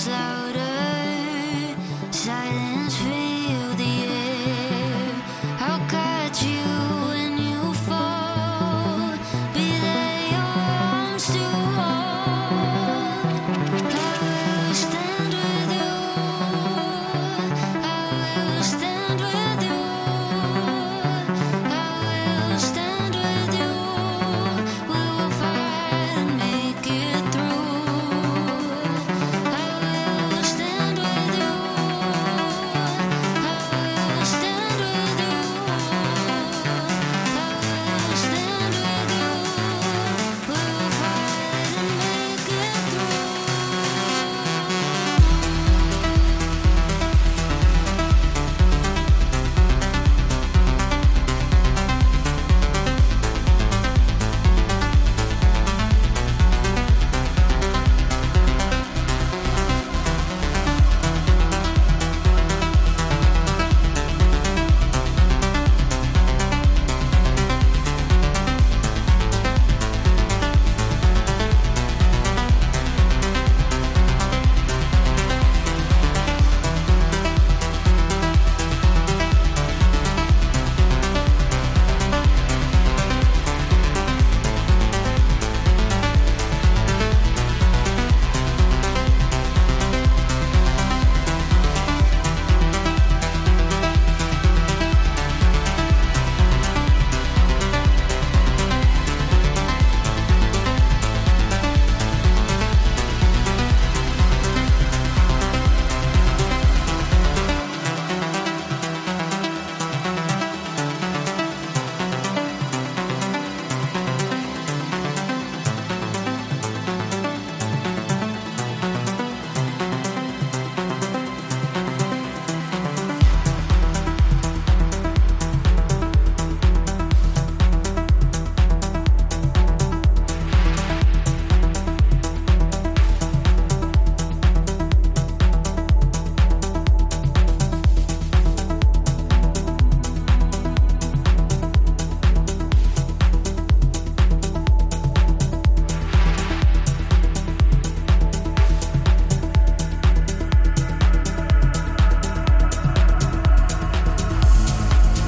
comes out.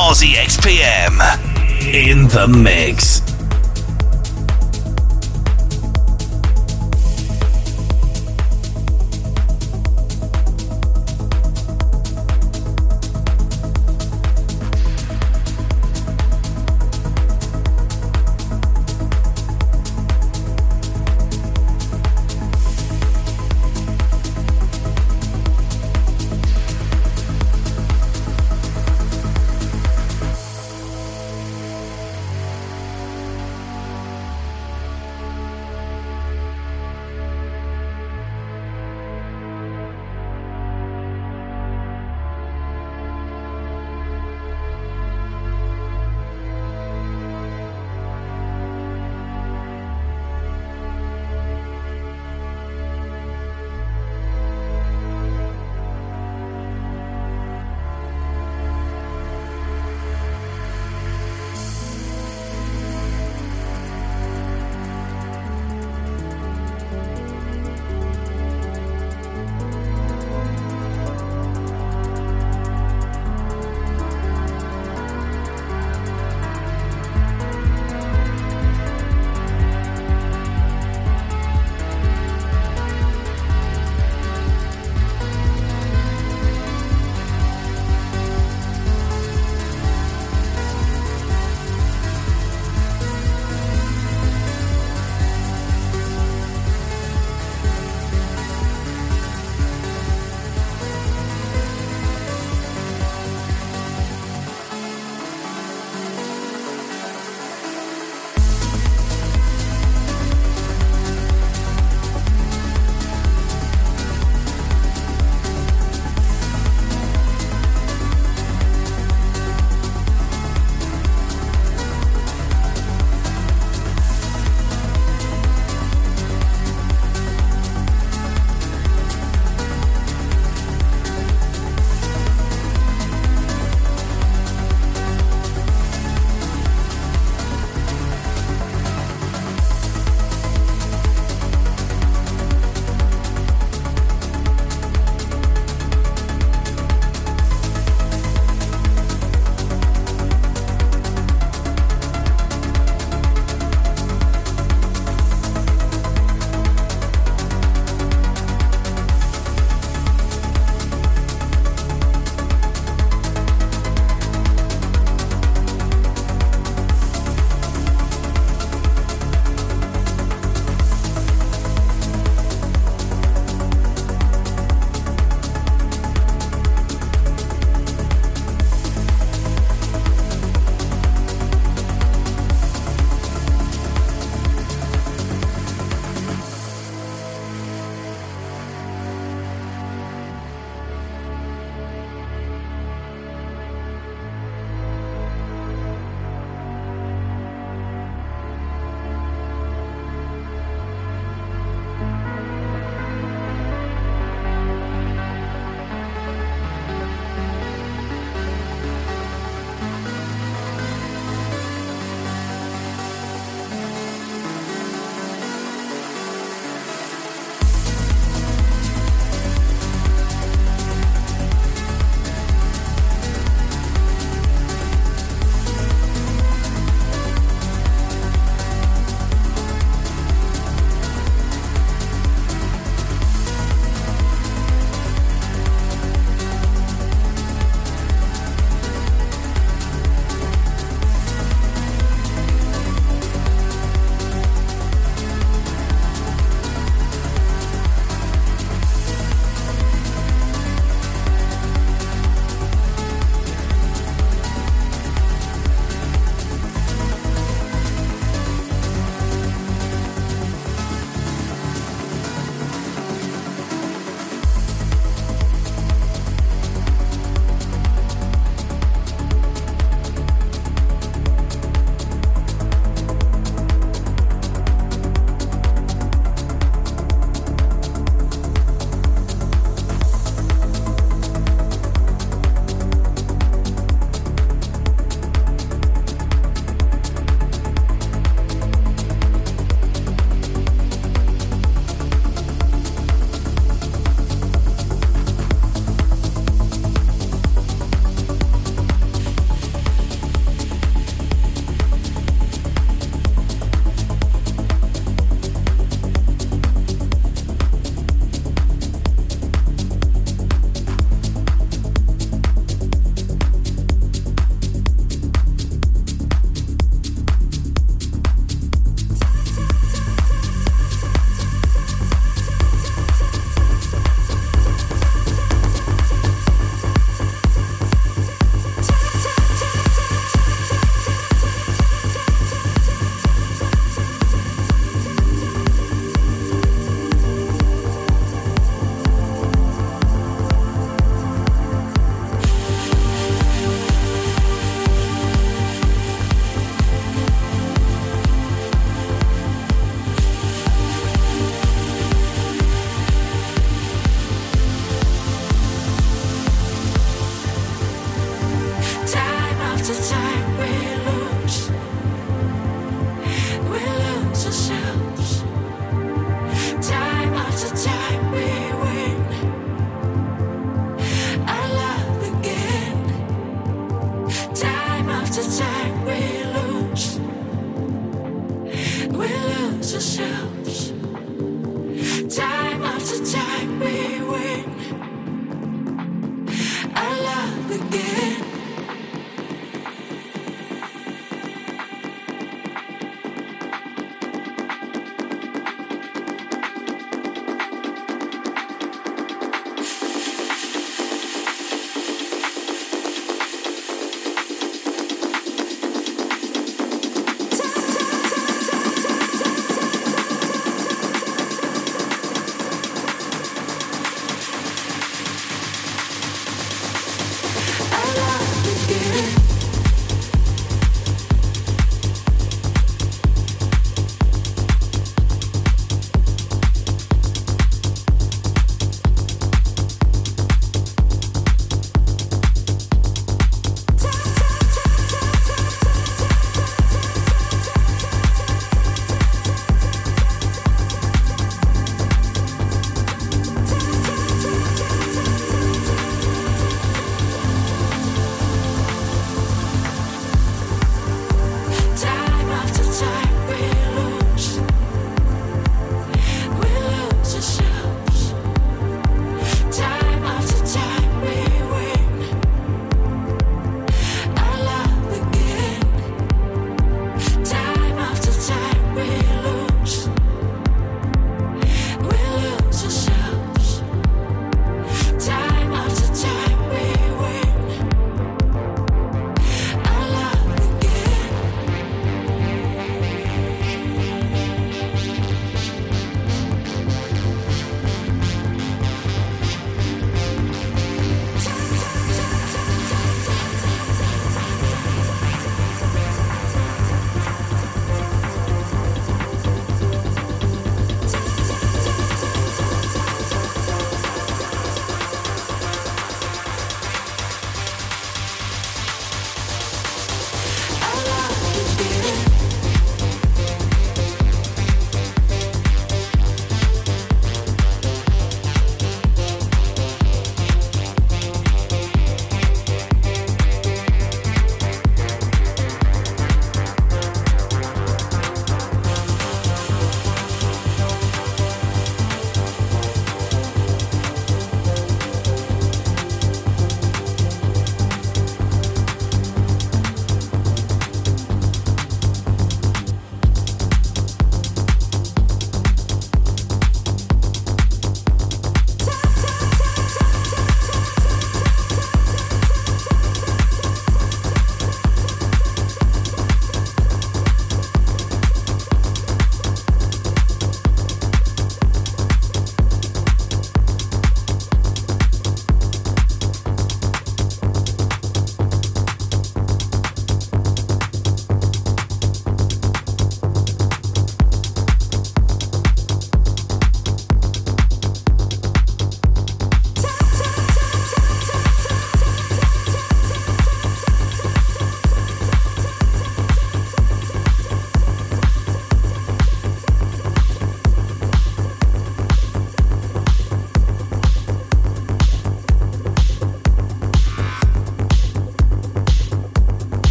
Aussie XPM in the mix.